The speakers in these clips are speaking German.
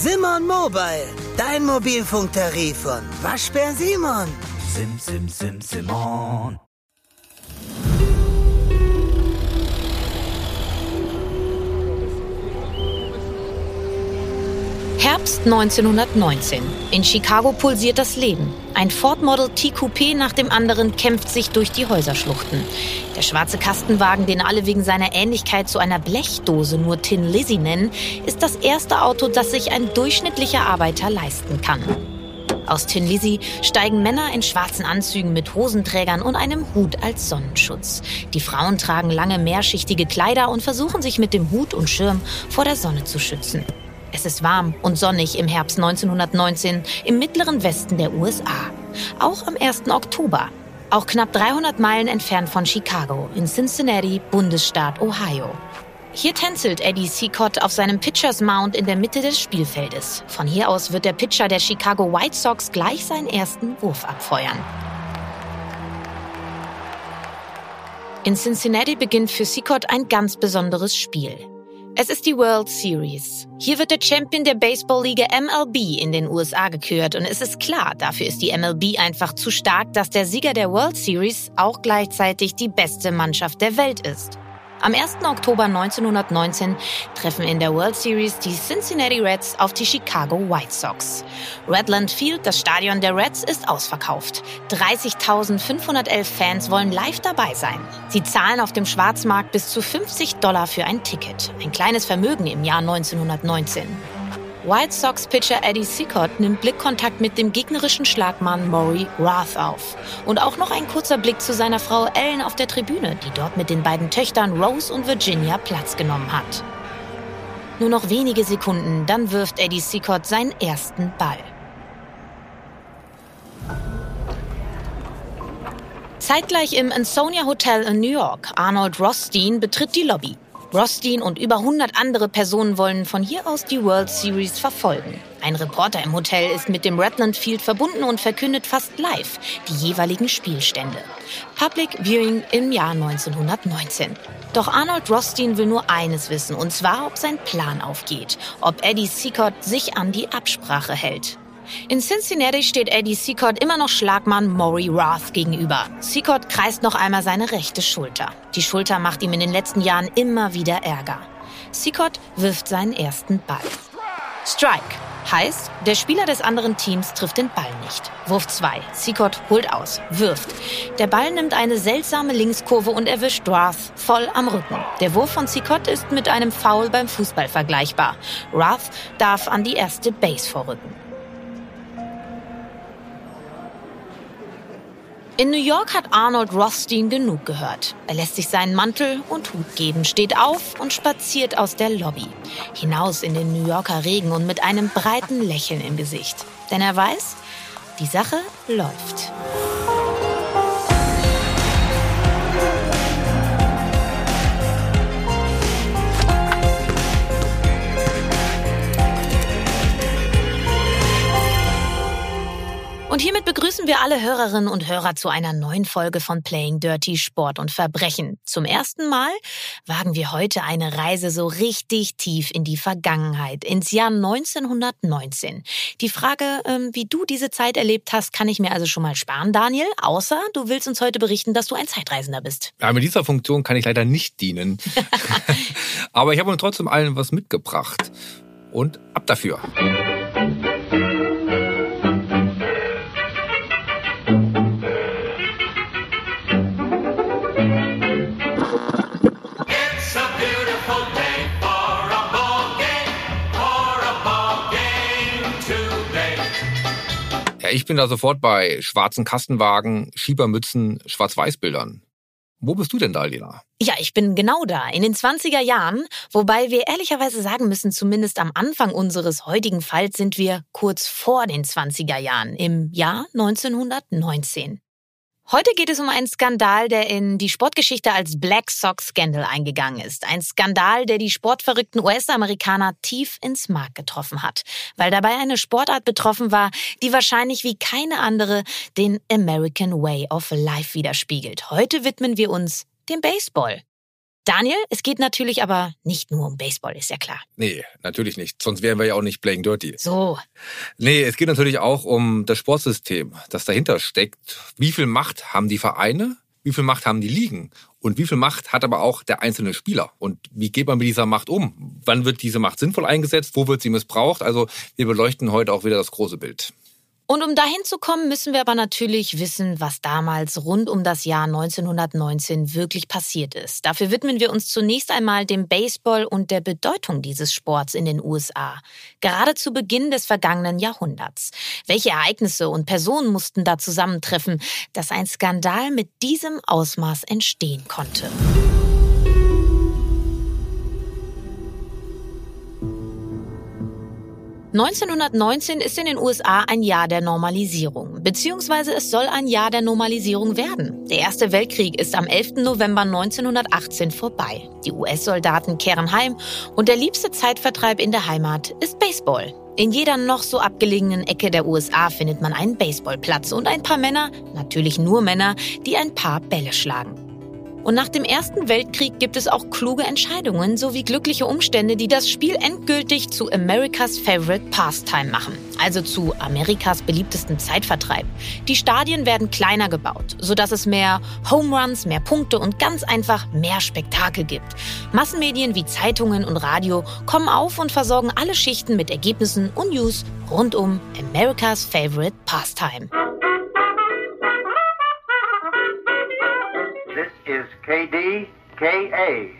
Simon Mobile, dein Mobilfunktarif von Waschbär Simon. Sim, sim, sim, Simon. Herbst 1919. In Chicago pulsiert das Leben. Ein Ford Model T Coupé nach dem anderen kämpft sich durch die Häuserschluchten. Der schwarze Kastenwagen, den alle wegen seiner Ähnlichkeit zu einer Blechdose nur Tin Lizzy nennen, ist das erste Auto, das sich ein durchschnittlicher Arbeiter leisten kann. Aus Tin Lizzy steigen Männer in schwarzen Anzügen mit Hosenträgern und einem Hut als Sonnenschutz. Die Frauen tragen lange mehrschichtige Kleider und versuchen sich mit dem Hut und Schirm vor der Sonne zu schützen. Es ist warm und sonnig im Herbst 1919 im mittleren Westen der USA. Auch am 1. Oktober. Auch knapp 300 Meilen entfernt von Chicago in Cincinnati, Bundesstaat Ohio. Hier tänzelt Eddie Seacott auf seinem Pitchers Mount in der Mitte des Spielfeldes. Von hier aus wird der Pitcher der Chicago White Sox gleich seinen ersten Wurf abfeuern. In Cincinnati beginnt für Seacott ein ganz besonderes Spiel. Es ist die World Series. Hier wird der Champion der Baseballliga MLB in den USA gekürt und es ist klar, dafür ist die MLB einfach zu stark, dass der Sieger der World Series auch gleichzeitig die beste Mannschaft der Welt ist. Am 1. Oktober 1919 treffen in der World Series die Cincinnati Reds auf die Chicago White Sox. Redland Field, das Stadion der Reds, ist ausverkauft. 30.511 Fans wollen live dabei sein. Sie zahlen auf dem Schwarzmarkt bis zu 50 Dollar für ein Ticket. Ein kleines Vermögen im Jahr 1919. White Sox-Pitcher Eddie Seacott nimmt Blickkontakt mit dem gegnerischen Schlagmann Maury Roth auf. Und auch noch ein kurzer Blick zu seiner Frau Ellen auf der Tribüne, die dort mit den beiden Töchtern Rose und Virginia Platz genommen hat. Nur noch wenige Sekunden, dann wirft Eddie Seacott seinen ersten Ball. Zeitgleich im Ansonia Hotel in New York, Arnold Rothstein betritt die Lobby. Rothstein und über 100 andere Personen wollen von hier aus die World Series verfolgen. Ein Reporter im Hotel ist mit dem Redland Field verbunden und verkündet fast live die jeweiligen Spielstände. Public Viewing im Jahr 1919. Doch Arnold Rothstein will nur eines wissen, und zwar, ob sein Plan aufgeht, ob Eddie Seacott sich an die Absprache hält. In Cincinnati steht Eddie Seacott immer noch Schlagmann Maury Roth gegenüber. Seacott kreist noch einmal seine rechte Schulter. Die Schulter macht ihm in den letzten Jahren immer wieder Ärger. Seacott wirft seinen ersten Ball. Strike heißt, der Spieler des anderen Teams trifft den Ball nicht. Wurf 2. Seacott holt aus, wirft. Der Ball nimmt eine seltsame Linkskurve und erwischt Roth voll am Rücken. Der Wurf von Seacott ist mit einem Foul beim Fußball vergleichbar. Roth darf an die erste Base vorrücken. In New York hat Arnold Rothstein genug gehört. Er lässt sich seinen Mantel und Hut geben, steht auf und spaziert aus der Lobby. Hinaus in den New Yorker Regen und mit einem breiten Lächeln im Gesicht. Denn er weiß, die Sache läuft. Und hiermit begrüßen wir alle Hörerinnen und Hörer zu einer neuen Folge von Playing Dirty Sport und Verbrechen. Zum ersten Mal wagen wir heute eine Reise so richtig tief in die Vergangenheit, ins Jahr 1919. Die Frage, ähm, wie du diese Zeit erlebt hast, kann ich mir also schon mal sparen, Daniel, außer du willst uns heute berichten, dass du ein Zeitreisender bist. Ja, mit dieser Funktion kann ich leider nicht dienen. Aber ich habe uns trotzdem allen was mitgebracht. Und ab dafür. Ich bin da sofort bei schwarzen Kastenwagen, Schiebermützen, Schwarz-Weiß-Bildern. Wo bist du denn da, Lena? Ja, ich bin genau da, in den 20er Jahren, wobei wir ehrlicherweise sagen müssen, zumindest am Anfang unseres heutigen Falls sind wir kurz vor den 20er Jahren, im Jahr 1919. Heute geht es um einen Skandal, der in die Sportgeschichte als Black Sox Scandal eingegangen ist. Ein Skandal, der die sportverrückten US-Amerikaner tief ins Mark getroffen hat, weil dabei eine Sportart betroffen war, die wahrscheinlich wie keine andere den American Way of Life widerspiegelt. Heute widmen wir uns dem Baseball. Daniel, es geht natürlich aber nicht nur um Baseball, ist ja klar. Nee, natürlich nicht. Sonst wären wir ja auch nicht Playing Dirty. So, Nee, es geht natürlich auch um das Sportsystem, das dahinter steckt. Wie viel Macht haben die Vereine? Wie viel Macht haben die Ligen? Und wie viel Macht hat aber auch der einzelne Spieler? Und wie geht man mit dieser Macht um? Wann wird diese Macht sinnvoll eingesetzt? Wo wird sie missbraucht? Also wir beleuchten heute auch wieder das große Bild. Und um dahin zu kommen, müssen wir aber natürlich wissen, was damals rund um das Jahr 1919 wirklich passiert ist. Dafür widmen wir uns zunächst einmal dem Baseball und der Bedeutung dieses Sports in den USA. Gerade zu Beginn des vergangenen Jahrhunderts. Welche Ereignisse und Personen mussten da zusammentreffen, dass ein Skandal mit diesem Ausmaß entstehen konnte? ...1919 ist in den USA ein Jahr der Normalisierung, beziehungsweise es soll ein Jahr der Normalisierung werden. Der Erste Weltkrieg ist am 11. November 1918 vorbei. Die US-Soldaten kehren heim und der liebste Zeitvertreib in der Heimat ist Baseball. In jeder noch so abgelegenen Ecke der USA findet man einen Baseballplatz und ein paar Männer, natürlich nur Männer, die ein paar Bälle schlagen. Und nach dem Ersten Weltkrieg gibt es auch kluge Entscheidungen sowie glückliche Umstände, die das Spiel endgültig zu America's Favorite Pastime machen, also zu Amerikas beliebtesten Zeitvertreib. Die Stadien werden kleiner gebaut, sodass es mehr Home Runs, mehr Punkte und ganz einfach mehr Spektakel gibt. Massenmedien wie Zeitungen und Radio kommen auf und versorgen alle Schichten mit Ergebnissen und News rund um America's Favorite Pastime. Is KDKA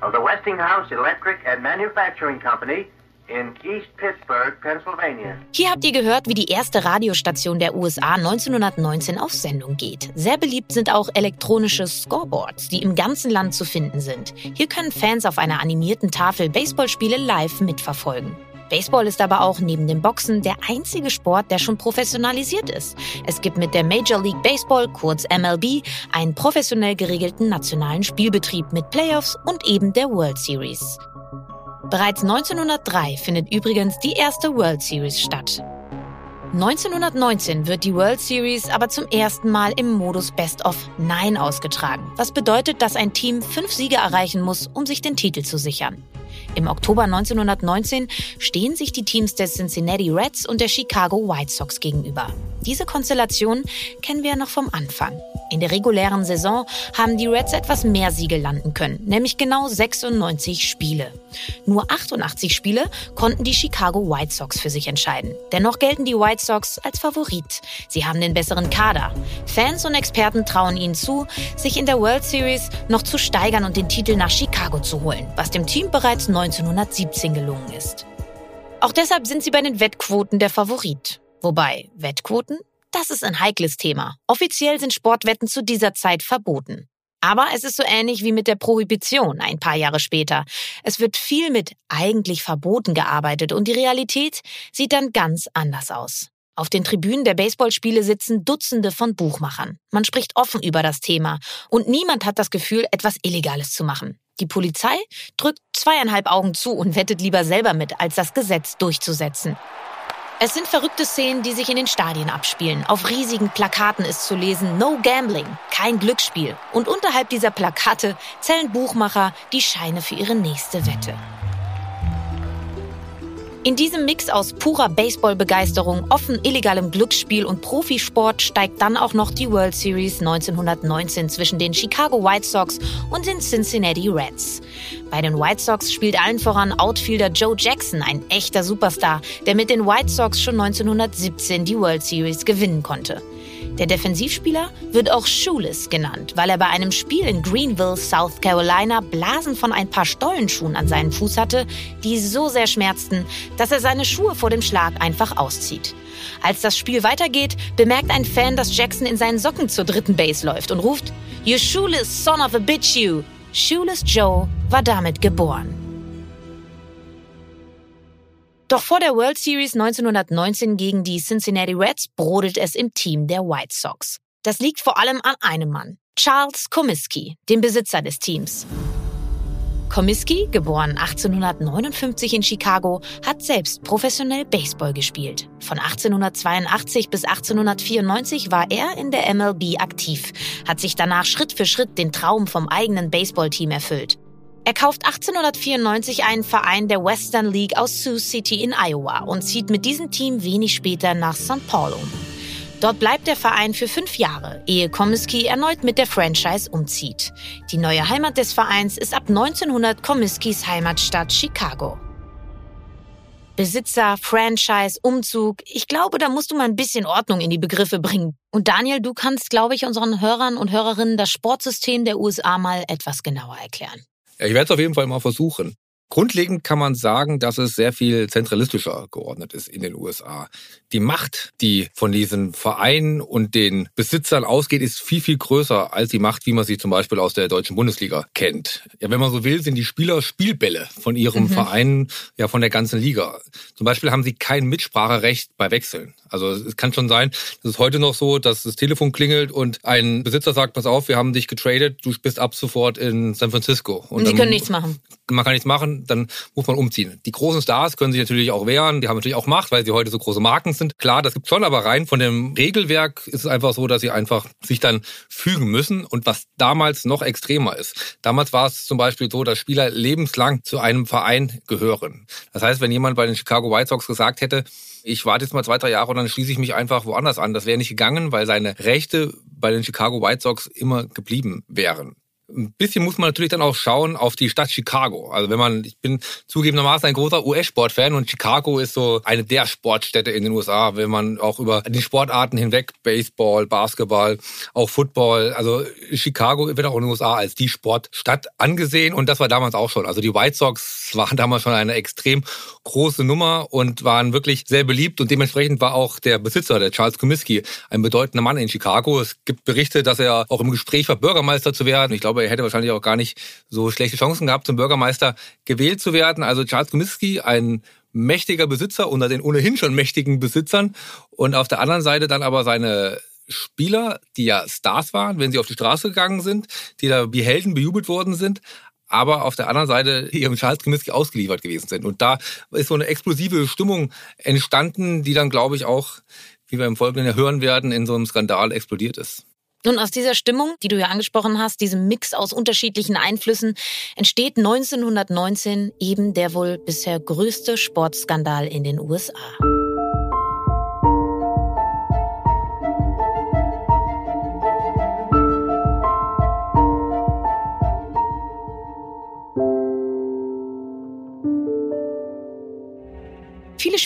of the Westinghouse Electric and Manufacturing Company in East Pittsburgh, Pennsylvania. Hier habt ihr gehört, wie die erste Radiostation der USA 1919 auf Sendung geht. Sehr beliebt sind auch elektronische Scoreboards, die im ganzen Land zu finden sind. Hier können Fans auf einer animierten Tafel Baseballspiele live mitverfolgen. Baseball ist aber auch neben dem Boxen der einzige Sport, der schon professionalisiert ist. Es gibt mit der Major League Baseball, kurz MLB, einen professionell geregelten nationalen Spielbetrieb mit Playoffs und eben der World Series. Bereits 1903 findet übrigens die erste World Series statt. 1919 wird die World Series aber zum ersten Mal im Modus Best of Nine ausgetragen, was bedeutet, dass ein Team fünf Siege erreichen muss, um sich den Titel zu sichern. Im Oktober 1919 stehen sich die Teams der Cincinnati Reds und der Chicago White Sox gegenüber. Diese Konstellation kennen wir ja noch vom Anfang. In der regulären Saison haben die Reds etwas mehr Siege landen können, nämlich genau 96 Spiele. Nur 88 Spiele konnten die Chicago White Sox für sich entscheiden. Dennoch gelten die White Sox als Favorit. Sie haben den besseren Kader. Fans und Experten trauen ihnen zu, sich in der World Series noch zu steigern und den Titel nach Chicago zu holen, was dem Team bereits 1917 gelungen ist. Auch deshalb sind sie bei den Wettquoten der Favorit. Wobei, Wettquoten? Das ist ein heikles Thema. Offiziell sind Sportwetten zu dieser Zeit verboten. Aber es ist so ähnlich wie mit der Prohibition ein paar Jahre später. Es wird viel mit eigentlich verboten gearbeitet und die Realität sieht dann ganz anders aus. Auf den Tribünen der Baseballspiele sitzen Dutzende von Buchmachern. Man spricht offen über das Thema und niemand hat das Gefühl, etwas Illegales zu machen. Die Polizei drückt zweieinhalb Augen zu und wettet lieber selber mit, als das Gesetz durchzusetzen. Es sind verrückte Szenen, die sich in den Stadien abspielen. Auf riesigen Plakaten ist zu lesen No Gambling, kein Glücksspiel. Und unterhalb dieser Plakate zählen Buchmacher die Scheine für ihre nächste Wette. In diesem Mix aus purer Baseballbegeisterung, offen illegalem Glücksspiel und Profisport steigt dann auch noch die World Series 1919 zwischen den Chicago White Sox und den Cincinnati Reds. Bei den White Sox spielt allen voran Outfielder Joe Jackson, ein echter Superstar, der mit den White Sox schon 1917 die World Series gewinnen konnte. Der Defensivspieler wird auch Shoeless genannt, weil er bei einem Spiel in Greenville, South Carolina, Blasen von ein paar Stollenschuhen an seinen Fuß hatte, die so sehr schmerzten, dass er seine Schuhe vor dem Schlag einfach auszieht. Als das Spiel weitergeht, bemerkt ein Fan, dass Jackson in seinen Socken zur dritten Base läuft und ruft, You shoeless son of a bitch you! Shoeless Joe war damit geboren. Doch vor der World Series 1919 gegen die Cincinnati Reds brodelt es im Team der White Sox. Das liegt vor allem an einem Mann, Charles Comiskey, dem Besitzer des Teams. Comiskey, geboren 1859 in Chicago, hat selbst professionell Baseball gespielt. Von 1882 bis 1894 war er in der MLB aktiv, hat sich danach Schritt für Schritt den Traum vom eigenen Baseballteam erfüllt. Er kauft 1894 einen Verein der Western League aus Sioux City in Iowa und zieht mit diesem Team wenig später nach St. Paul um. Dort bleibt der Verein für fünf Jahre, ehe Comiskey erneut mit der Franchise umzieht. Die neue Heimat des Vereins ist ab 1900 Comiskys Heimatstadt Chicago. Besitzer, Franchise, Umzug. Ich glaube, da musst du mal ein bisschen Ordnung in die Begriffe bringen. Und Daniel, du kannst, glaube ich, unseren Hörern und Hörerinnen das Sportsystem der USA mal etwas genauer erklären. Ja, ich werde es auf jeden Fall mal versuchen. Grundlegend kann man sagen, dass es sehr viel zentralistischer geordnet ist in den USA. Die Macht, die von diesen Vereinen und den Besitzern ausgeht, ist viel, viel größer als die Macht, wie man sie zum Beispiel aus der deutschen Bundesliga kennt. Ja, wenn man so will, sind die Spieler Spielbälle von ihrem mhm. Verein, ja, von der ganzen Liga. Zum Beispiel haben sie kein Mitspracherecht bei Wechseln. Also es kann schon sein, das ist heute noch so, dass das Telefon klingelt und ein Besitzer sagt, pass auf, wir haben dich getradet, du bist ab sofort in San Francisco. Und, und sie können nichts machen. Man kann nichts machen, dann muss man umziehen. Die großen Stars können sich natürlich auch wehren, die haben natürlich auch Macht, weil sie heute so große Marken sind. Klar, das gibt schon, aber rein von dem Regelwerk ist es einfach so, dass sie einfach sich dann fügen müssen und was damals noch extremer ist. Damals war es zum Beispiel so, dass Spieler lebenslang zu einem Verein gehören. Das heißt, wenn jemand bei den Chicago White Sox gesagt hätte, ich warte jetzt mal zwei, drei Jahre und dann schließe ich mich einfach woanders an. Das wäre nicht gegangen, weil seine Rechte bei den Chicago White Sox immer geblieben wären. Ein bisschen muss man natürlich dann auch schauen auf die Stadt Chicago. Also wenn man, ich bin zugegebenermaßen ein großer US-Sportfan und Chicago ist so eine der Sportstädte in den USA, wenn man auch über die Sportarten hinweg, Baseball, Basketball, auch Football, also Chicago wird auch in den USA als die Sportstadt angesehen und das war damals auch schon. Also die White Sox waren damals schon eine extrem große Nummer und waren wirklich sehr beliebt und dementsprechend war auch der Besitzer, der Charles Comiskey, ein bedeutender Mann in Chicago. Es gibt Berichte, dass er auch im Gespräch war, Bürgermeister zu werden. Ich glaube, er hätte wahrscheinlich auch gar nicht so schlechte Chancen gehabt, zum Bürgermeister gewählt zu werden. Also Charles Comiskey, ein mächtiger Besitzer unter den ohnehin schon mächtigen Besitzern und auf der anderen Seite dann aber seine Spieler, die ja Stars waren, wenn sie auf die Straße gegangen sind, die da wie Helden bejubelt worden sind, aber auf der anderen Seite ihrem Charles Comiskey ausgeliefert gewesen sind. Und da ist so eine explosive Stimmung entstanden, die dann, glaube ich, auch, wie wir im Folgenden hören werden, in so einem Skandal explodiert ist. Nun, aus dieser Stimmung, die du ja angesprochen hast, diesem Mix aus unterschiedlichen Einflüssen, entsteht 1919 eben der wohl bisher größte Sportskandal in den USA.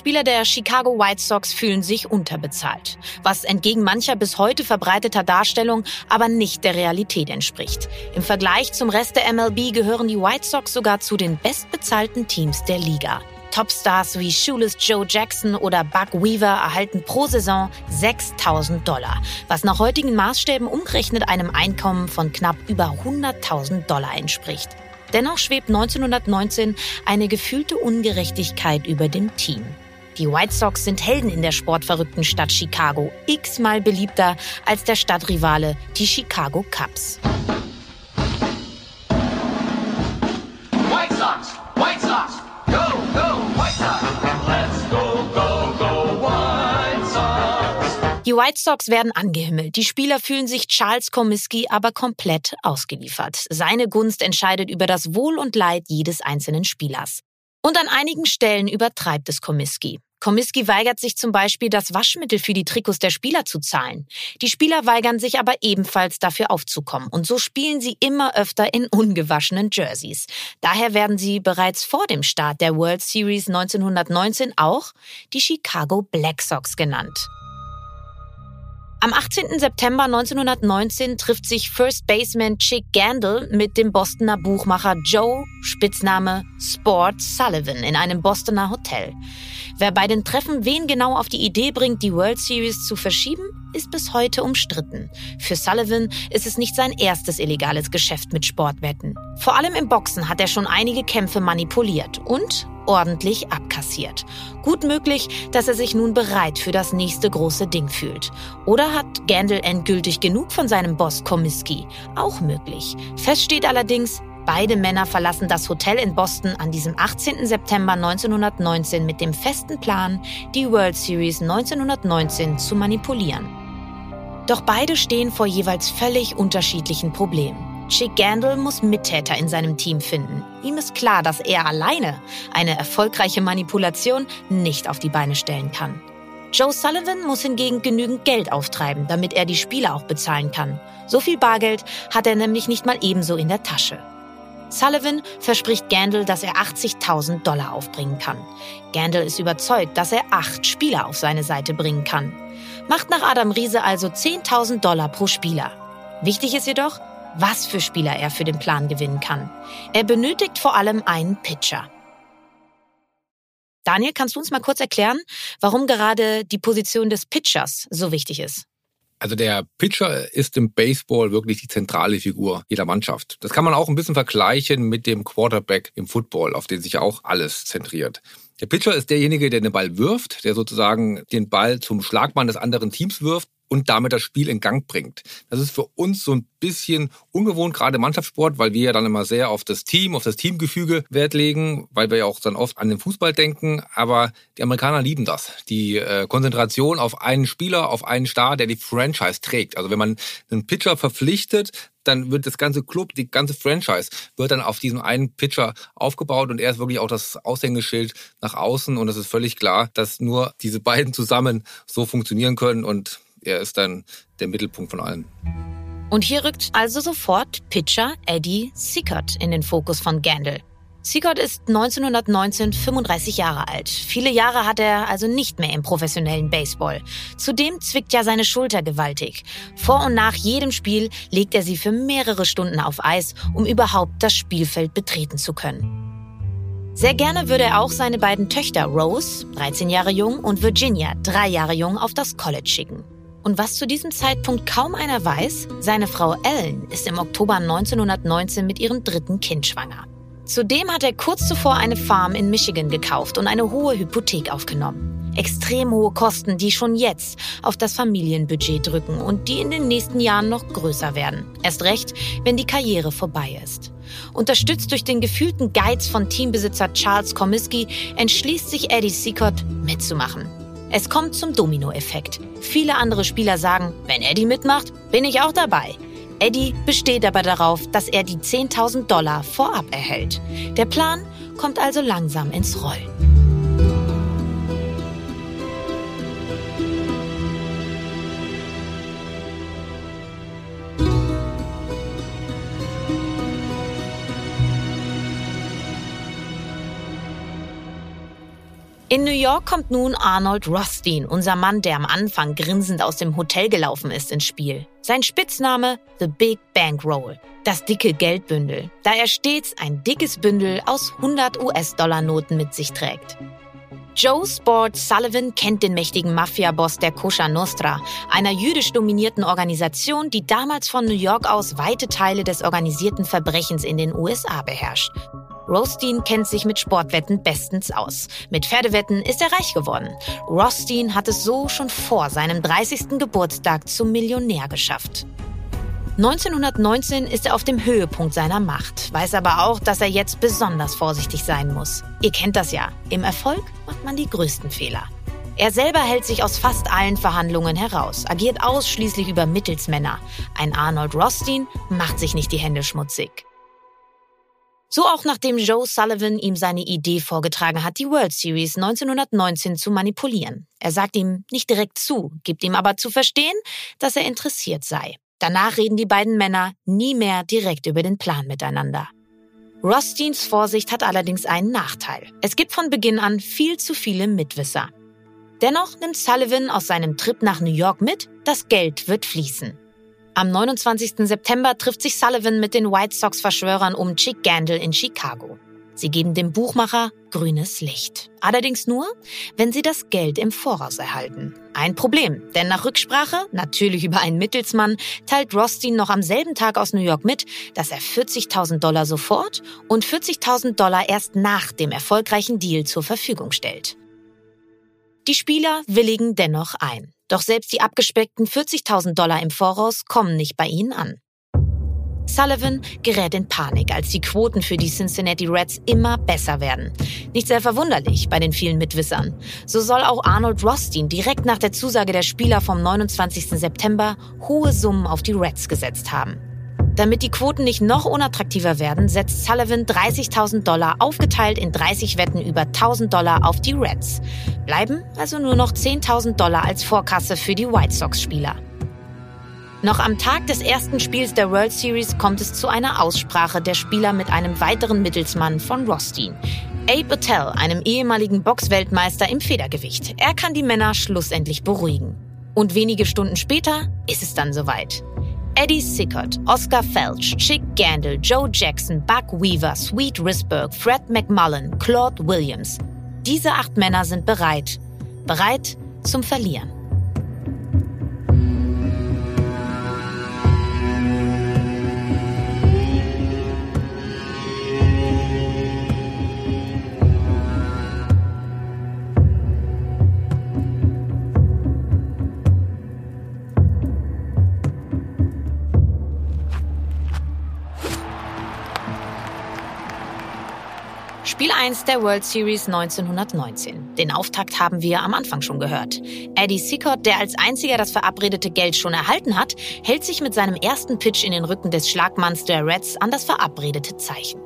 Spieler der Chicago White Sox fühlen sich unterbezahlt, was entgegen mancher bis heute verbreiteter Darstellung aber nicht der Realität entspricht. Im Vergleich zum Rest der MLB gehören die White Sox sogar zu den bestbezahlten Teams der Liga. Topstars wie Shoeless Joe Jackson oder Buck Weaver erhalten pro Saison 6000 Dollar, was nach heutigen Maßstäben umgerechnet einem Einkommen von knapp über 100.000 Dollar entspricht. Dennoch schwebt 1919 eine gefühlte Ungerechtigkeit über dem Team. Die White Sox sind Helden in der sportverrückten Stadt Chicago, x-mal beliebter als der Stadtrivale, die Chicago Cubs. White Sox, White Sox, go, go, White Sox. Let's go, go, go, White Sox. Die White Sox werden angehimmelt. Die Spieler fühlen sich Charles Comiskey aber komplett ausgeliefert. Seine Gunst entscheidet über das Wohl und Leid jedes einzelnen Spielers. Und an einigen Stellen übertreibt es Comiskey. Comiskey weigert sich zum Beispiel, das Waschmittel für die Trikots der Spieler zu zahlen. Die Spieler weigern sich aber ebenfalls dafür aufzukommen. Und so spielen sie immer öfter in ungewaschenen Jerseys. Daher werden sie bereits vor dem Start der World Series 1919 auch die Chicago Black Sox genannt. Am 18. September 1919 trifft sich First Baseman Chick Gandil mit dem Bostoner Buchmacher Joe, Spitzname Sport Sullivan, in einem Bostoner Hotel. Wer bei den Treffen wen genau auf die Idee bringt, die World Series zu verschieben, ist bis heute umstritten. Für Sullivan ist es nicht sein erstes illegales Geschäft mit Sportwetten. Vor allem im Boxen hat er schon einige Kämpfe manipuliert und ordentlich abkassiert. Gut möglich, dass er sich nun bereit für das nächste große Ding fühlt. Oder hat Gandil endgültig genug von seinem Boss Komiski? Auch möglich. Fest steht allerdings, Beide Männer verlassen das Hotel in Boston an diesem 18. September 1919 mit dem festen Plan, die World Series 1919 zu manipulieren. Doch beide stehen vor jeweils völlig unterschiedlichen Problemen. Chick Gandil muss Mittäter in seinem Team finden. Ihm ist klar, dass er alleine eine erfolgreiche Manipulation nicht auf die Beine stellen kann. Joe Sullivan muss hingegen genügend Geld auftreiben, damit er die Spieler auch bezahlen kann. So viel Bargeld hat er nämlich nicht mal ebenso in der Tasche. Sullivan verspricht Gandil, dass er 80.000 Dollar aufbringen kann. Gandil ist überzeugt, dass er acht Spieler auf seine Seite bringen kann. Macht nach Adam Riese also 10.000 Dollar pro Spieler. Wichtig ist jedoch, was für Spieler er für den Plan gewinnen kann. Er benötigt vor allem einen Pitcher. Daniel, kannst du uns mal kurz erklären, warum gerade die Position des Pitchers so wichtig ist? Also der Pitcher ist im Baseball wirklich die zentrale Figur jeder Mannschaft. Das kann man auch ein bisschen vergleichen mit dem Quarterback im Football, auf den sich auch alles zentriert. Der Pitcher ist derjenige, der den Ball wirft, der sozusagen den Ball zum Schlagmann des anderen Teams wirft und damit das Spiel in Gang bringt. Das ist für uns so ein bisschen ungewohnt, gerade Mannschaftssport, weil wir ja dann immer sehr auf das Team, auf das Teamgefüge Wert legen, weil wir ja auch dann oft an den Fußball denken. Aber die Amerikaner lieben das. Die äh, Konzentration auf einen Spieler, auf einen Star, der die Franchise trägt. Also wenn man einen Pitcher verpflichtet, dann wird das ganze Club, die ganze Franchise wird dann auf diesem einen Pitcher aufgebaut und er ist wirklich auch das Aushängeschild nach außen und es ist völlig klar, dass nur diese beiden zusammen so funktionieren können und er ist dann der Mittelpunkt von allem. Und hier rückt also sofort Pitcher Eddie Sickert in den Fokus von Gandil. Sickert ist 1919 35 Jahre alt. Viele Jahre hat er also nicht mehr im professionellen Baseball. Zudem zwickt ja seine Schulter gewaltig. Vor und nach jedem Spiel legt er sie für mehrere Stunden auf Eis, um überhaupt das Spielfeld betreten zu können. Sehr gerne würde er auch seine beiden Töchter Rose, 13 Jahre jung, und Virginia, 3 Jahre jung, auf das College schicken. Und was zu diesem Zeitpunkt kaum einer weiß, seine Frau Ellen ist im Oktober 1919 mit ihrem dritten Kind schwanger. Zudem hat er kurz zuvor eine Farm in Michigan gekauft und eine hohe Hypothek aufgenommen. Extrem hohe Kosten, die schon jetzt auf das Familienbudget drücken und die in den nächsten Jahren noch größer werden. Erst recht, wenn die Karriere vorbei ist. Unterstützt durch den gefühlten Geiz von Teambesitzer Charles Comiskey entschließt sich Eddie Seacott mitzumachen. Es kommt zum Dominoeffekt. Viele andere Spieler sagen, wenn Eddie mitmacht, bin ich auch dabei. Eddie besteht aber darauf, dass er die 10.000 Dollar vorab erhält. Der Plan kommt also langsam ins Rollen. York kommt nun Arnold Rothstein, unser Mann, der am Anfang grinsend aus dem Hotel gelaufen ist, ins Spiel. Sein Spitzname The Big Bankroll, das dicke Geldbündel, da er stets ein dickes Bündel aus 100 US-Dollar-Noten mit sich trägt. Joe Sport Sullivan kennt den mächtigen Mafia-Boss der Kosher Nostra, einer jüdisch dominierten Organisation, die damals von New York aus weite Teile des organisierten Verbrechens in den USA beherrscht. Rothstein kennt sich mit Sportwetten bestens aus. Mit Pferdewetten ist er reich geworden. Rothstein hat es so schon vor seinem 30. Geburtstag zum Millionär geschafft. 1919 ist er auf dem Höhepunkt seiner Macht, weiß aber auch, dass er jetzt besonders vorsichtig sein muss. Ihr kennt das ja. Im Erfolg macht man die größten Fehler. Er selber hält sich aus fast allen Verhandlungen heraus, agiert ausschließlich über Mittelsmänner. Ein Arnold Rothstein macht sich nicht die Hände schmutzig. So auch nachdem Joe Sullivan ihm seine Idee vorgetragen hat, die World Series 1919 zu manipulieren. Er sagt ihm nicht direkt zu, gibt ihm aber zu verstehen, dass er interessiert sei. Danach reden die beiden Männer nie mehr direkt über den Plan miteinander. Rothsteins Vorsicht hat allerdings einen Nachteil. Es gibt von Beginn an viel zu viele Mitwisser. Dennoch nimmt Sullivan aus seinem Trip nach New York mit, das Geld wird fließen. Am 29. September trifft sich Sullivan mit den White Sox-Verschwörern um Chick Gandil in Chicago. Sie geben dem Buchmacher grünes Licht. Allerdings nur, wenn sie das Geld im Voraus erhalten. Ein Problem, denn nach Rücksprache, natürlich über einen Mittelsmann, teilt Rothstein noch am selben Tag aus New York mit, dass er 40.000 Dollar sofort und 40.000 Dollar erst nach dem erfolgreichen Deal zur Verfügung stellt. Die Spieler willigen dennoch ein. Doch selbst die abgespeckten 40.000 Dollar im Voraus kommen nicht bei ihnen an. Sullivan gerät in Panik, als die Quoten für die Cincinnati Reds immer besser werden. Nicht sehr verwunderlich bei den vielen Mitwissern. So soll auch Arnold Rothstein direkt nach der Zusage der Spieler vom 29. September hohe Summen auf die Reds gesetzt haben. Damit die Quoten nicht noch unattraktiver werden, setzt Sullivan 30.000 Dollar aufgeteilt in 30 Wetten über 1.000 Dollar auf die Reds. Bleiben also nur noch 10.000 Dollar als Vorkasse für die White Sox-Spieler. Noch am Tag des ersten Spiels der World Series kommt es zu einer Aussprache der Spieler mit einem weiteren Mittelsmann von Rothstein. Abe Attell, einem ehemaligen Boxweltmeister im Federgewicht. Er kann die Männer schlussendlich beruhigen. Und wenige Stunden später ist es dann soweit. Eddie Sickert, Oscar Felch, Chick Gandil, Joe Jackson, Buck Weaver, Sweet Risberg, Fred McMullen, Claude Williams. Diese acht Männer sind bereit. Bereit zum Verlieren. Spiel 1 der World Series 1919. Den Auftakt haben wir am Anfang schon gehört. Eddie Sickert, der als einziger das verabredete Geld schon erhalten hat, hält sich mit seinem ersten Pitch in den Rücken des Schlagmanns der Reds an das verabredete Zeichen.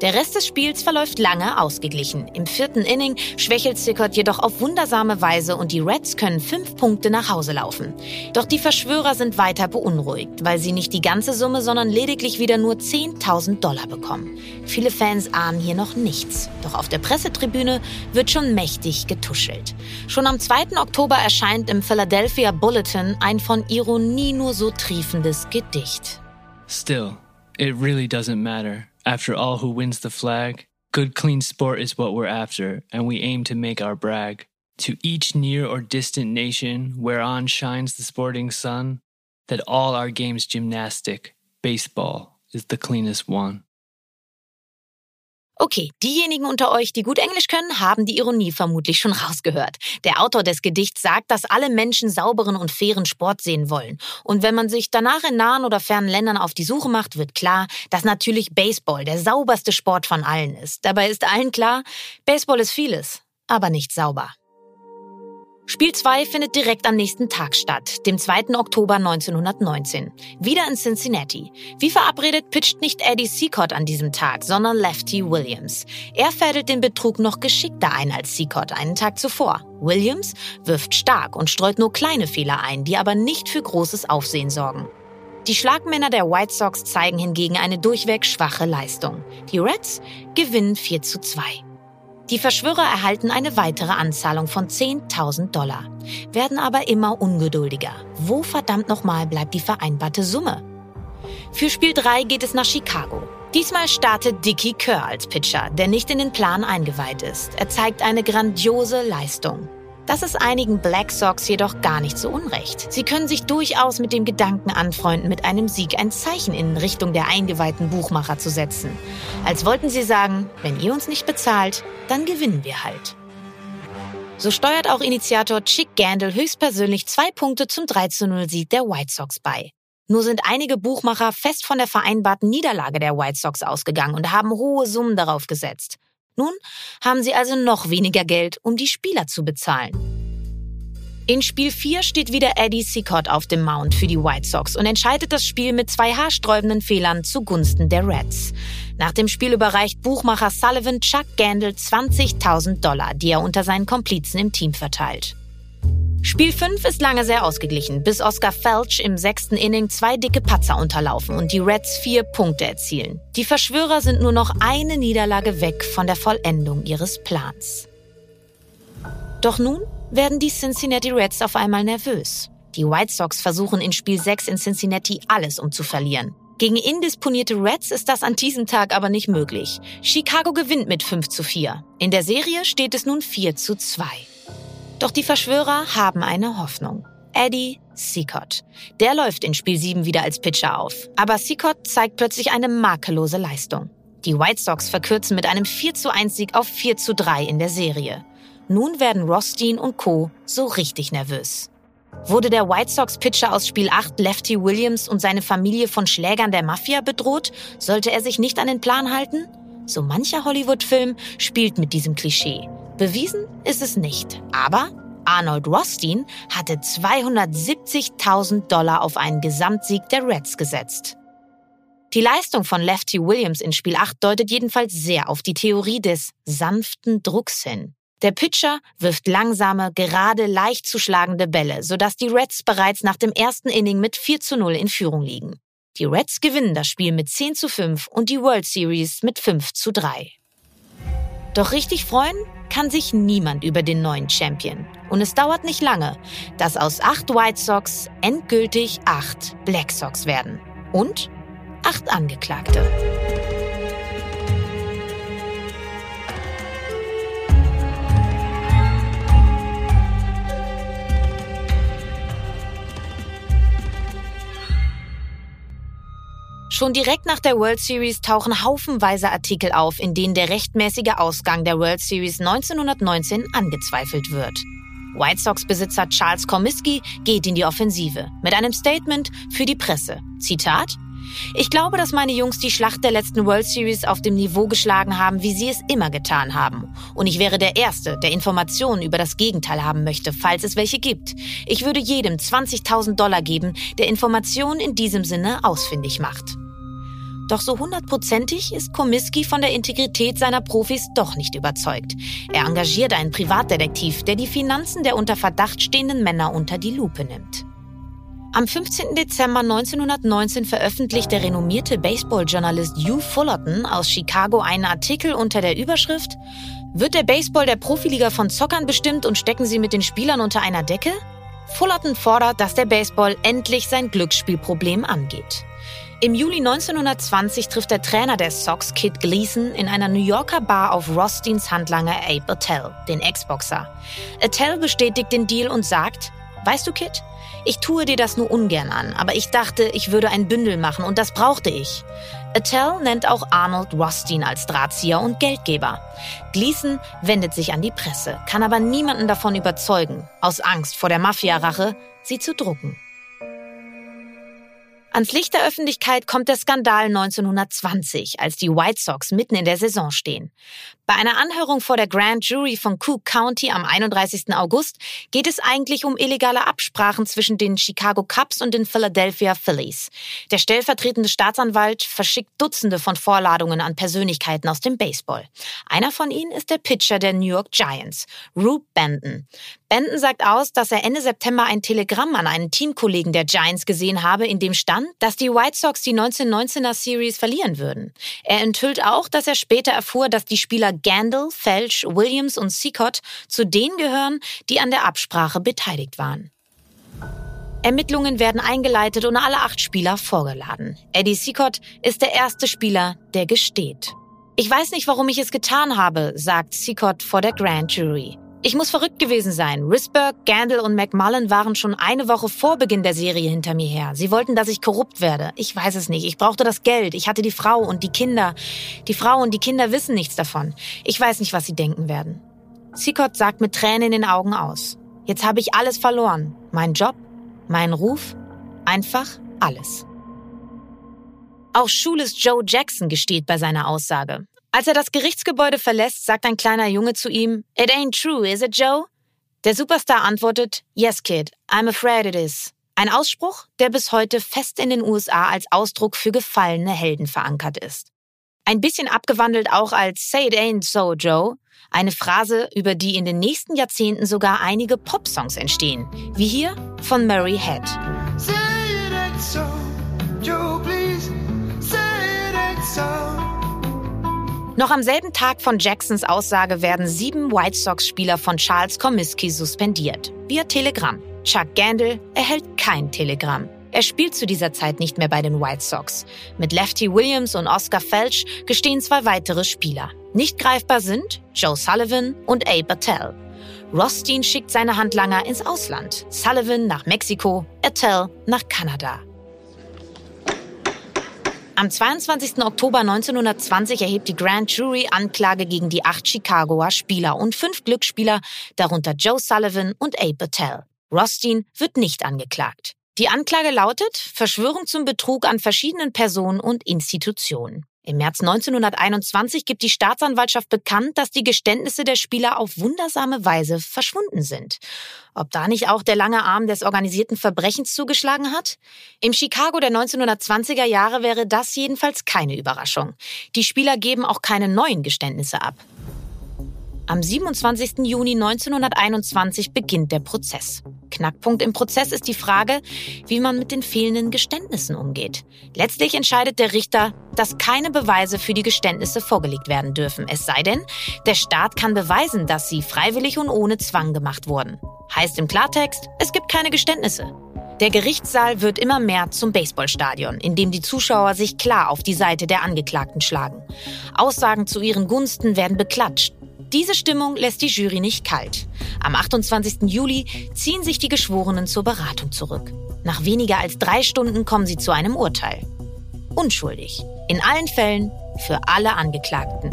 Der Rest des Spiels verläuft lange ausgeglichen. Im vierten Inning schwächelt Sickert jedoch auf wundersame Weise und die Reds können fünf Punkte nach Hause laufen. Doch die Verschwörer sind weiter beunruhigt, weil sie nicht die ganze Summe, sondern lediglich wieder nur 10.000 Dollar bekommen. Viele Fans ahnen hier noch nichts. Doch auf der Pressetribüne wird schon mächtig getuschelt. Schon am 2. Oktober erscheint im Philadelphia Bulletin ein von Ironie nur so triefendes Gedicht. Still, it really doesn't matter. After all, who wins the flag? Good, clean sport is what we're after, and we aim to make our brag. To each near or distant nation whereon shines the sporting sun, that all our games gymnastic, baseball is the cleanest one. Okay, diejenigen unter euch, die gut Englisch können, haben die Ironie vermutlich schon rausgehört. Der Autor des Gedichts sagt, dass alle Menschen sauberen und fairen Sport sehen wollen. Und wenn man sich danach in nahen oder fernen Ländern auf die Suche macht, wird klar, dass natürlich Baseball der sauberste Sport von allen ist. Dabei ist allen klar, Baseball ist vieles, aber nicht sauber. Spiel 2 findet direkt am nächsten Tag statt, dem 2. Oktober 1919. Wieder in Cincinnati. Wie verabredet pitcht nicht Eddie Seacott an diesem Tag, sondern Lefty Williams. Er fädelt den Betrug noch geschickter ein als Seacott einen Tag zuvor. Williams wirft stark und streut nur kleine Fehler ein, die aber nicht für großes Aufsehen sorgen. Die Schlagmänner der White Sox zeigen hingegen eine durchweg schwache Leistung. Die Reds gewinnen 4 zu 2. Die Verschwörer erhalten eine weitere Anzahlung von 10.000 Dollar, werden aber immer ungeduldiger. Wo verdammt nochmal bleibt die vereinbarte Summe? Für Spiel 3 geht es nach Chicago. Diesmal startet Dickie Kerr als Pitcher, der nicht in den Plan eingeweiht ist. Er zeigt eine grandiose Leistung. Das ist einigen Black Sox jedoch gar nicht so unrecht. Sie können sich durchaus mit dem Gedanken anfreunden, mit einem Sieg ein Zeichen in Richtung der eingeweihten Buchmacher zu setzen. Als wollten sie sagen, wenn ihr uns nicht bezahlt, dann gewinnen wir halt. So steuert auch Initiator Chick Gandil höchstpersönlich zwei Punkte zum 13-0-Sieg der White Sox bei. Nur sind einige Buchmacher fest von der vereinbarten Niederlage der White Sox ausgegangen und haben hohe Summen darauf gesetzt. Nun haben sie also noch weniger Geld, um die Spieler zu bezahlen. In Spiel 4 steht wieder Eddie Seacott auf dem Mount für die White Sox und entscheidet das Spiel mit zwei haarsträubenden Fehlern zugunsten der Reds. Nach dem Spiel überreicht Buchmacher Sullivan Chuck Gandil 20.000 Dollar, die er unter seinen Komplizen im Team verteilt. Spiel 5 ist lange sehr ausgeglichen, bis Oscar Felch im sechsten Inning zwei dicke Patzer unterlaufen und die Reds vier Punkte erzielen. Die Verschwörer sind nur noch eine Niederlage weg von der Vollendung ihres Plans. Doch nun werden die Cincinnati Reds auf einmal nervös. Die White Sox versuchen in Spiel 6 in Cincinnati alles, um zu verlieren. Gegen indisponierte Reds ist das an diesem Tag aber nicht möglich. Chicago gewinnt mit 5 zu 4. In der Serie steht es nun 4 zu 2. Doch die Verschwörer haben eine Hoffnung. Eddie Seacott. Der läuft in Spiel 7 wieder als Pitcher auf. Aber Seacott zeigt plötzlich eine makellose Leistung. Die White Sox verkürzen mit einem 4 zu 1 Sieg auf 4 zu 3 in der Serie. Nun werden Rothstein und Co. so richtig nervös. Wurde der White Sox-Pitcher aus Spiel 8 Lefty Williams und seine Familie von Schlägern der Mafia bedroht? Sollte er sich nicht an den Plan halten? So mancher Hollywood-Film spielt mit diesem Klischee. Bewiesen ist es nicht. Aber Arnold Rothstein hatte 270.000 Dollar auf einen Gesamtsieg der Reds gesetzt. Die Leistung von Lefty Williams in Spiel 8 deutet jedenfalls sehr auf die Theorie des sanften Drucks hin. Der Pitcher wirft langsame, gerade, leicht zu schlagende Bälle, sodass die Reds bereits nach dem ersten Inning mit 4 zu 0 in Führung liegen. Die Reds gewinnen das Spiel mit 10 zu 5 und die World Series mit 5 zu 3. Doch richtig freuen kann sich niemand über den neuen Champion. Und es dauert nicht lange, dass aus acht White Sox endgültig acht Black Sox werden. Und acht Angeklagte. Schon direkt nach der World Series tauchen haufenweise Artikel auf, in denen der rechtmäßige Ausgang der World Series 1919 angezweifelt wird. White Sox-Besitzer Charles Comiskey geht in die Offensive mit einem Statement für die Presse. Zitat ich glaube, dass meine Jungs die Schlacht der letzten World Series auf dem Niveau geschlagen haben, wie sie es immer getan haben. Und ich wäre der Erste, der Informationen über das Gegenteil haben möchte, falls es welche gibt. Ich würde jedem 20.000 Dollar geben, der Informationen in diesem Sinne ausfindig macht. Doch so hundertprozentig ist Komiski von der Integrität seiner Profis doch nicht überzeugt. Er engagiert einen Privatdetektiv, der die Finanzen der unter Verdacht stehenden Männer unter die Lupe nimmt. Am 15. Dezember 1919 veröffentlicht der renommierte Baseballjournalist Hugh Fullerton aus Chicago einen Artikel unter der Überschrift Wird der Baseball der Profiliga von Zockern bestimmt und stecken sie mit den Spielern unter einer Decke? Fullerton fordert, dass der Baseball endlich sein Glücksspielproblem angeht. Im Juli 1920 trifft der Trainer der Sox, Kid Gleason, in einer New Yorker Bar auf Rothsteins Handlanger Abe Attell, den Ex-Boxer. Attell bestätigt den Deal und sagt, Weißt du, Kid, ich tue dir das nur ungern an, aber ich dachte, ich würde ein Bündel machen und das brauchte ich. Attell nennt auch Arnold Rothstein als Drahtzieher und Geldgeber. Gleason wendet sich an die Presse, kann aber niemanden davon überzeugen, aus Angst vor der Mafia-Rache, sie zu drucken. Ans Licht der Öffentlichkeit kommt der Skandal 1920, als die White Sox mitten in der Saison stehen. Bei einer Anhörung vor der Grand Jury von Cook County am 31. August geht es eigentlich um illegale Absprachen zwischen den Chicago Cubs und den Philadelphia Phillies. Der stellvertretende Staatsanwalt verschickt Dutzende von Vorladungen an Persönlichkeiten aus dem Baseball. Einer von ihnen ist der Pitcher der New York Giants, Rube Benton. Benton sagt aus, dass er Ende September ein Telegramm an einen Teamkollegen der Giants gesehen habe, in dem stand, dass die White Sox die 1919er Series verlieren würden. Er enthüllt auch, dass er später erfuhr, dass die Spieler Gandil, Felch, Williams und Seacott zu denen gehören, die an der Absprache beteiligt waren. Ermittlungen werden eingeleitet und alle acht Spieler vorgeladen. Eddie Seacott ist der erste Spieler, der gesteht. Ich weiß nicht, warum ich es getan habe, sagt Seacott vor der Grand Jury. Ich muss verrückt gewesen sein. Risberg, Gandil und McMullen waren schon eine Woche vor Beginn der Serie hinter mir her. Sie wollten, dass ich korrupt werde. Ich weiß es nicht. Ich brauchte das Geld. Ich hatte die Frau und die Kinder. Die Frau und die Kinder wissen nichts davon. Ich weiß nicht, was sie denken werden. Seacott sagt mit Tränen in den Augen aus. Jetzt habe ich alles verloren. Mein Job, mein Ruf, einfach alles. Auch Schules Joe Jackson gesteht bei seiner Aussage. Als er das Gerichtsgebäude verlässt, sagt ein kleiner Junge zu ihm, It ain't true, is it, Joe? Der Superstar antwortet, Yes, kid, I'm afraid it is. Ein Ausspruch, der bis heute fest in den USA als Ausdruck für gefallene Helden verankert ist. Ein bisschen abgewandelt auch als Say it ain't so, Joe. Eine Phrase, über die in den nächsten Jahrzehnten sogar einige Popsongs entstehen, wie hier von Murray Head. Say it ain't so, Joe, Noch am selben Tag von Jacksons Aussage werden sieben White Sox-Spieler von Charles Comiskey suspendiert. Via Telegramm. Chuck Gandil erhält kein Telegramm. Er spielt zu dieser Zeit nicht mehr bei den White Sox. Mit Lefty Williams und Oscar Felch gestehen zwei weitere Spieler. Nicht greifbar sind Joe Sullivan und Abe Attell. Rothstein schickt seine Handlanger ins Ausland. Sullivan nach Mexiko, Attell nach Kanada. Am 22. Oktober 1920 erhebt die Grand Jury Anklage gegen die acht Chicagoer Spieler und fünf Glücksspieler, darunter Joe Sullivan und Abe Patel. Rothstein wird nicht angeklagt. Die Anklage lautet Verschwörung zum Betrug an verschiedenen Personen und Institutionen. Im März 1921 gibt die Staatsanwaltschaft bekannt, dass die Geständnisse der Spieler auf wundersame Weise verschwunden sind. Ob da nicht auch der lange Arm des organisierten Verbrechens zugeschlagen hat? Im Chicago der 1920er Jahre wäre das jedenfalls keine Überraschung. Die Spieler geben auch keine neuen Geständnisse ab. Am 27. Juni 1921 beginnt der Prozess. Knackpunkt im Prozess ist die Frage, wie man mit den fehlenden Geständnissen umgeht. Letztlich entscheidet der Richter, dass keine Beweise für die Geständnisse vorgelegt werden dürfen. Es sei denn, der Staat kann beweisen, dass sie freiwillig und ohne Zwang gemacht wurden. Heißt im Klartext, es gibt keine Geständnisse. Der Gerichtssaal wird immer mehr zum Baseballstadion, in dem die Zuschauer sich klar auf die Seite der Angeklagten schlagen. Aussagen zu ihren Gunsten werden beklatscht. Diese Stimmung lässt die Jury nicht kalt. Am 28. Juli ziehen sich die Geschworenen zur Beratung zurück. Nach weniger als drei Stunden kommen sie zu einem Urteil. Unschuldig. In allen Fällen für alle Angeklagten.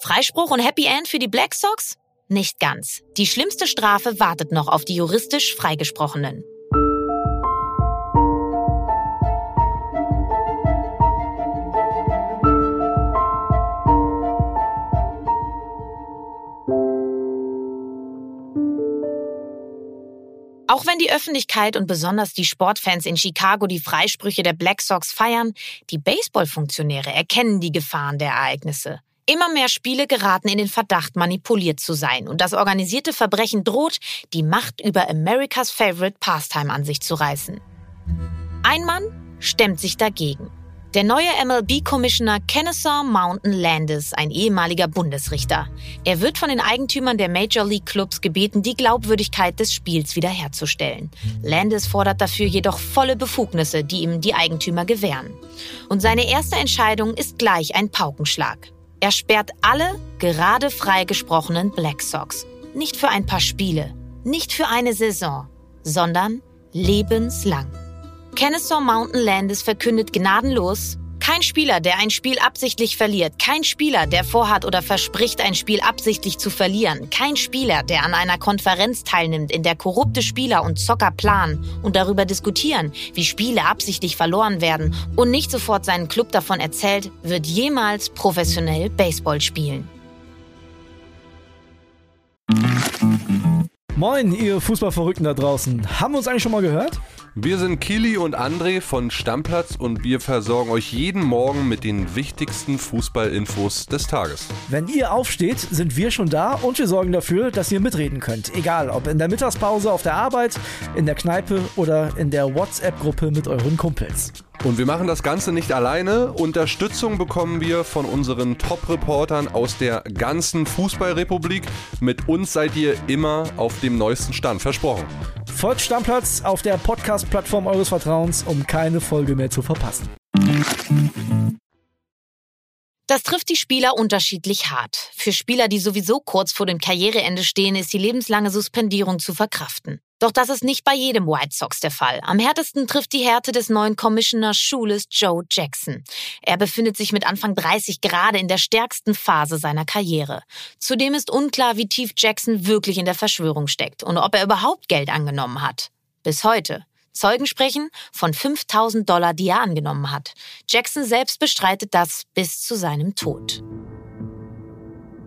Freispruch und Happy End für die Black Sox? Nicht ganz. Die schlimmste Strafe wartet noch auf die juristisch Freigesprochenen. Auch wenn die Öffentlichkeit und besonders die Sportfans in Chicago die Freisprüche der Black Sox feiern, die Baseballfunktionäre erkennen die Gefahren der Ereignisse. Immer mehr Spiele geraten in den Verdacht, manipuliert zu sein und das organisierte Verbrechen droht, die Macht über America's Favorite Pastime an sich zu reißen. Ein Mann stemmt sich dagegen. Der neue MLB-Commissioner Kennesaw Mountain Landis, ein ehemaliger Bundesrichter. Er wird von den Eigentümern der Major League Clubs gebeten, die Glaubwürdigkeit des Spiels wiederherzustellen. Landis fordert dafür jedoch volle Befugnisse, die ihm die Eigentümer gewähren. Und seine erste Entscheidung ist gleich ein Paukenschlag. Er sperrt alle gerade freigesprochenen Black Sox. Nicht für ein paar Spiele, nicht für eine Saison, sondern lebenslang. Kennesaw Mountain Landis verkündet gnadenlos, kein Spieler, der ein Spiel absichtlich verliert, kein Spieler, der vorhat oder verspricht, ein Spiel absichtlich zu verlieren, kein Spieler, der an einer Konferenz teilnimmt, in der korrupte Spieler und Zocker planen und darüber diskutieren, wie Spiele absichtlich verloren werden und nicht sofort seinen Club davon erzählt, wird jemals professionell Baseball spielen. Moin, ihr Fußballverrückten da draußen. Haben wir uns eigentlich schon mal gehört? Wir sind Kili und André von Stammplatz und wir versorgen euch jeden Morgen mit den wichtigsten Fußballinfos des Tages. Wenn ihr aufsteht, sind wir schon da und wir sorgen dafür, dass ihr mitreden könnt. Egal, ob in der Mittagspause auf der Arbeit, in der Kneipe oder in der WhatsApp-Gruppe mit euren Kumpels. Und wir machen das Ganze nicht alleine. Unterstützung bekommen wir von unseren Top-Reportern aus der ganzen Fußballrepublik. Mit uns seid ihr immer auf dem neuesten Stand. Versprochen. Folgt Stammplatz auf der Podcast-Plattform eures Vertrauens, um keine Folge mehr zu verpassen. Das trifft die Spieler unterschiedlich hart. Für Spieler, die sowieso kurz vor dem Karriereende stehen, ist die lebenslange Suspendierung zu verkraften. Doch das ist nicht bei jedem White Sox der Fall. Am härtesten trifft die Härte des neuen Commissioners Schules Joe Jackson. Er befindet sich mit Anfang 30 gerade in der stärksten Phase seiner Karriere. Zudem ist unklar, wie tief Jackson wirklich in der Verschwörung steckt und ob er überhaupt Geld angenommen hat. Bis heute. Zeugen sprechen von 5000 Dollar, die er angenommen hat. Jackson selbst bestreitet das bis zu seinem Tod.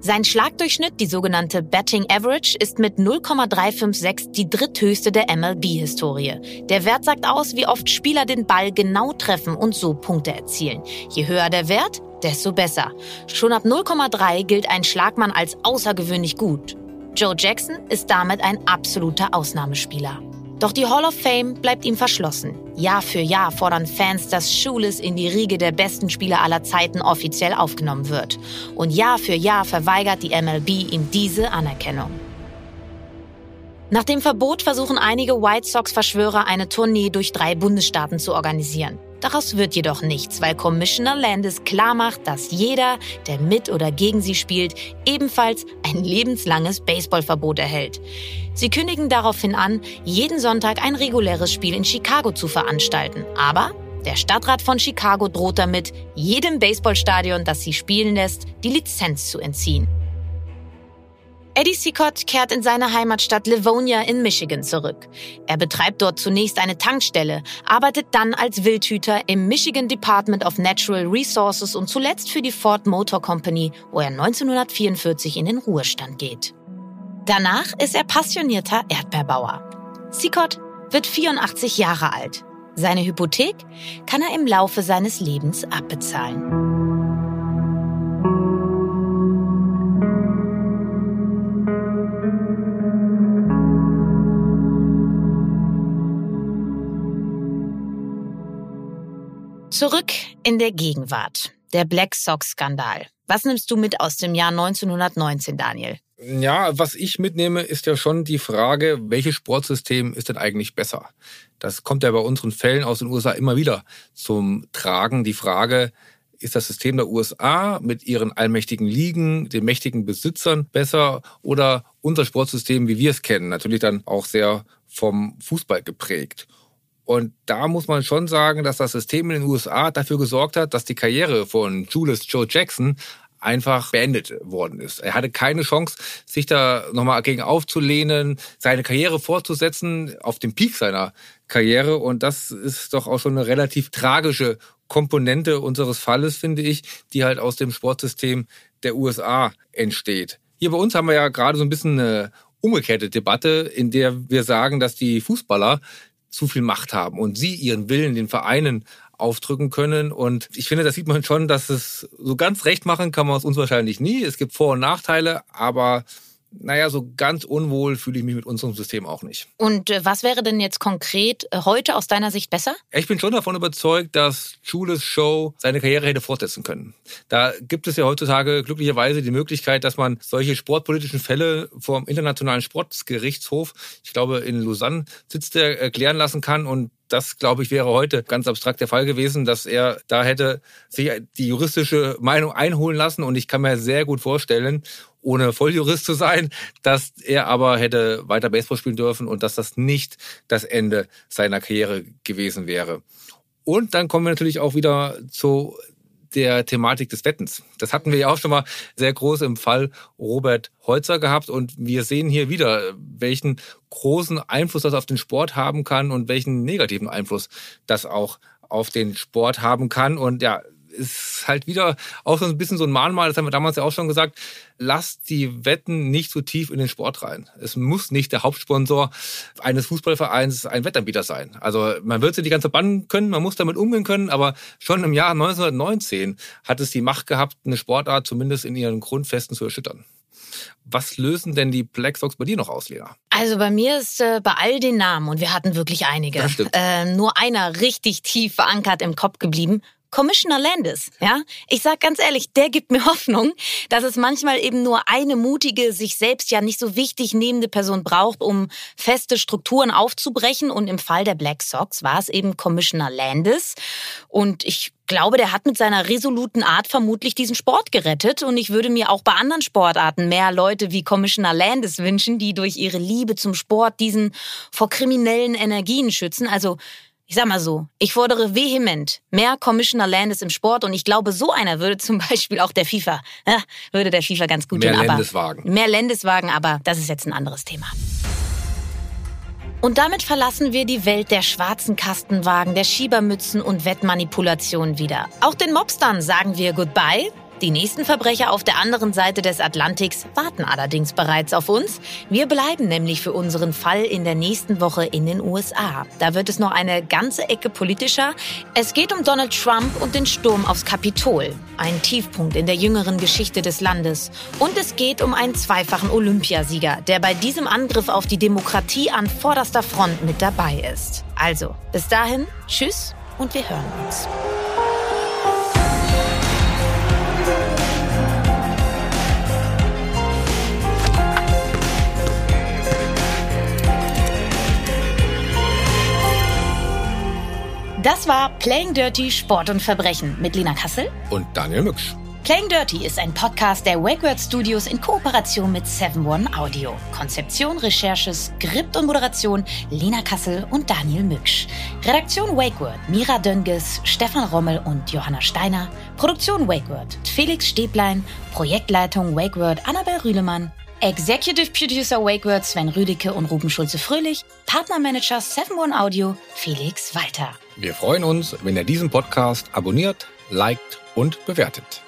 Sein Schlagdurchschnitt, die sogenannte Betting Average, ist mit 0,356 die dritthöchste der MLB-Historie. Der Wert sagt aus, wie oft Spieler den Ball genau treffen und so Punkte erzielen. Je höher der Wert, desto besser. Schon ab 0,3 gilt ein Schlagmann als außergewöhnlich gut. Joe Jackson ist damit ein absoluter Ausnahmespieler. Doch die Hall of Fame bleibt ihm verschlossen. Jahr für Jahr fordern Fans, dass Schules in die Riege der besten Spieler aller Zeiten offiziell aufgenommen wird. Und Jahr für Jahr verweigert die MLB ihm diese Anerkennung. Nach dem Verbot versuchen einige White Sox-Verschwörer eine Tournee durch drei Bundesstaaten zu organisieren. Daraus wird jedoch nichts, weil Commissioner Landis klarmacht, dass jeder, der mit oder gegen sie spielt, ebenfalls ein lebenslanges Baseballverbot erhält. Sie kündigen daraufhin an, jeden Sonntag ein reguläres Spiel in Chicago zu veranstalten. Aber der Stadtrat von Chicago droht damit, jedem Baseballstadion, das sie spielen lässt, die Lizenz zu entziehen. Eddie Sicott kehrt in seine Heimatstadt Livonia in Michigan zurück. Er betreibt dort zunächst eine Tankstelle, arbeitet dann als Wildhüter im Michigan Department of Natural Resources und zuletzt für die Ford Motor Company, wo er 1944 in den Ruhestand geht. Danach ist er passionierter Erdbeerbauer. Sicott wird 84 Jahre alt. Seine Hypothek kann er im Laufe seines Lebens abbezahlen. Zurück in der Gegenwart. Der Black Sox-Skandal. Was nimmst du mit aus dem Jahr 1919, Daniel? Ja, was ich mitnehme, ist ja schon die Frage, welches Sportsystem ist denn eigentlich besser? Das kommt ja bei unseren Fällen aus den USA immer wieder zum Tragen. Die Frage, ist das System der USA mit ihren allmächtigen Ligen, den mächtigen Besitzern besser oder unser Sportsystem, wie wir es kennen, natürlich dann auch sehr vom Fußball geprägt. Und da muss man schon sagen, dass das System in den USA dafür gesorgt hat, dass die Karriere von Julius Joe Jackson einfach beendet worden ist. Er hatte keine Chance, sich da nochmal gegen aufzulehnen, seine Karriere fortzusetzen auf dem Peak seiner Karriere. Und das ist doch auch schon eine relativ tragische Komponente unseres Falles, finde ich, die halt aus dem Sportsystem der USA entsteht. Hier bei uns haben wir ja gerade so ein bisschen eine umgekehrte Debatte, in der wir sagen, dass die Fußballer zu viel Macht haben und sie ihren Willen den Vereinen aufdrücken können. Und ich finde, da sieht man schon, dass es so ganz recht machen kann man es uns wahrscheinlich nie. Es gibt Vor- und Nachteile, aber naja, so ganz unwohl fühle ich mich mit unserem System auch nicht. Und äh, was wäre denn jetzt konkret äh, heute aus deiner Sicht besser? Ich bin schon davon überzeugt, dass Jules Show seine Karriere hätte fortsetzen können. Da gibt es ja heutzutage glücklicherweise die Möglichkeit, dass man solche sportpolitischen Fälle vom Internationalen Sportgerichtshof, ich glaube in Lausanne sitzt er, erklären lassen kann und das, glaube ich, wäre heute ganz abstrakt der Fall gewesen, dass er da hätte sich die juristische Meinung einholen lassen. Und ich kann mir sehr gut vorstellen, ohne Volljurist zu sein, dass er aber hätte weiter Baseball spielen dürfen und dass das nicht das Ende seiner Karriere gewesen wäre. Und dann kommen wir natürlich auch wieder zu der Thematik des Wettens. Das hatten wir ja auch schon mal sehr groß im Fall Robert Holzer gehabt und wir sehen hier wieder, welchen großen Einfluss das auf den Sport haben kann und welchen negativen Einfluss das auch auf den Sport haben kann. Und ja, ist halt wieder auch so ein bisschen so ein Mahnmal, das haben wir damals ja auch schon gesagt, lasst die Wetten nicht so tief in den Sport rein. Es muss nicht der Hauptsponsor eines Fußballvereins ein Wettanbieter sein. Also man wird sie die ganze bannen können, man muss damit umgehen können, aber schon im Jahr 1919 hat es die Macht gehabt, eine Sportart zumindest in ihren Grundfesten zu erschüttern. Was lösen denn die Black Sox bei dir noch aus, Lena? Also bei mir ist äh, bei all den Namen, und wir hatten wirklich einige, äh, nur einer richtig tief verankert im Kopf geblieben. Commissioner Landis, ja. Ich sag ganz ehrlich, der gibt mir Hoffnung, dass es manchmal eben nur eine mutige, sich selbst ja nicht so wichtig nehmende Person braucht, um feste Strukturen aufzubrechen. Und im Fall der Black Sox war es eben Commissioner Landis. Und ich glaube, der hat mit seiner resoluten Art vermutlich diesen Sport gerettet. Und ich würde mir auch bei anderen Sportarten mehr Leute wie Commissioner Landis wünschen, die durch ihre Liebe zum Sport diesen vor kriminellen Energien schützen. Also ich sag mal so, ich fordere vehement mehr Commissioner Landis im Sport und ich glaube, so einer würde zum Beispiel auch der FIFA, ja, würde der FIFA ganz gut Mehr tun. Aber Landeswagen. Mehr Landeswagen, aber das ist jetzt ein anderes Thema. Und damit verlassen wir die Welt der schwarzen Kastenwagen, der Schiebermützen und Wettmanipulationen wieder. Auch den Mobstern sagen wir Goodbye. Die nächsten Verbrecher auf der anderen Seite des Atlantiks warten allerdings bereits auf uns. Wir bleiben nämlich für unseren Fall in der nächsten Woche in den USA. Da wird es noch eine ganze Ecke politischer. Es geht um Donald Trump und den Sturm aufs Kapitol. Ein Tiefpunkt in der jüngeren Geschichte des Landes. Und es geht um einen zweifachen Olympiasieger, der bei diesem Angriff auf die Demokratie an vorderster Front mit dabei ist. Also, bis dahin, tschüss und wir hören uns. Das war Playing Dirty Sport und Verbrechen mit Lena Kassel. Und Daniel Mücksch. Playing Dirty ist ein Podcast der WakeWord Studios in Kooperation mit 7-One Audio. Konzeption, Recherche, Skript und Moderation Lena Kassel und Daniel Mücksch. Redaktion WakeWord Mira Dönges, Stefan Rommel und Johanna Steiner. Produktion WakeWord Felix Stäblein. Projektleitung WakeWord Annabel Rühlemann. Executive Producer WakeWord Sven Rüdicke und Ruben Schulze-Fröhlich, Partnermanager 7-One Audio Felix Walter. Wir freuen uns, wenn ihr diesen Podcast abonniert, liked und bewertet.